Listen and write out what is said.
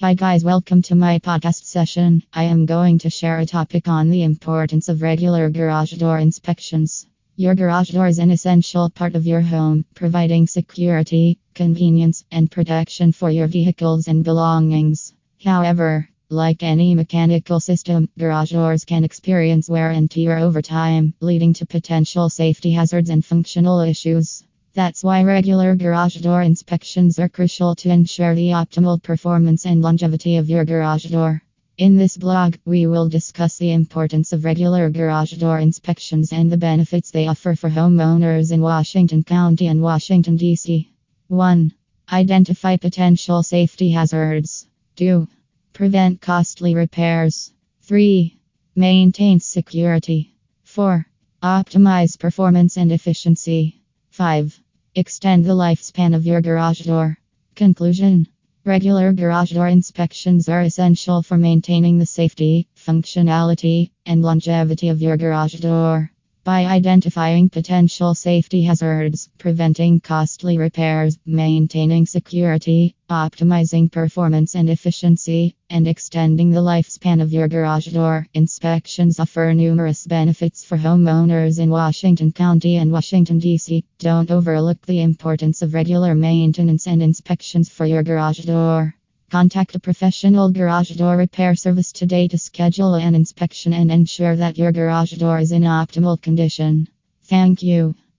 Hi, guys, welcome to my podcast session. I am going to share a topic on the importance of regular garage door inspections. Your garage door is an essential part of your home, providing security, convenience, and protection for your vehicles and belongings. However, like any mechanical system, garage doors can experience wear and tear over time, leading to potential safety hazards and functional issues. That's why regular garage door inspections are crucial to ensure the optimal performance and longevity of your garage door. In this blog, we will discuss the importance of regular garage door inspections and the benefits they offer for homeowners in Washington County and Washington, D.C. 1. Identify potential safety hazards. 2. Prevent costly repairs. 3. Maintain security. 4. Optimize performance and efficiency. 5. Extend the lifespan of your garage door. Conclusion Regular garage door inspections are essential for maintaining the safety, functionality, and longevity of your garage door. By identifying potential safety hazards, preventing costly repairs, maintaining security, optimizing performance and efficiency, and extending the lifespan of your garage door, inspections offer numerous benefits for homeowners in Washington County and Washington, D.C. Don't overlook the importance of regular maintenance and inspections for your garage door. Contact a professional garage door repair service today to schedule an inspection and ensure that your garage door is in optimal condition. Thank you.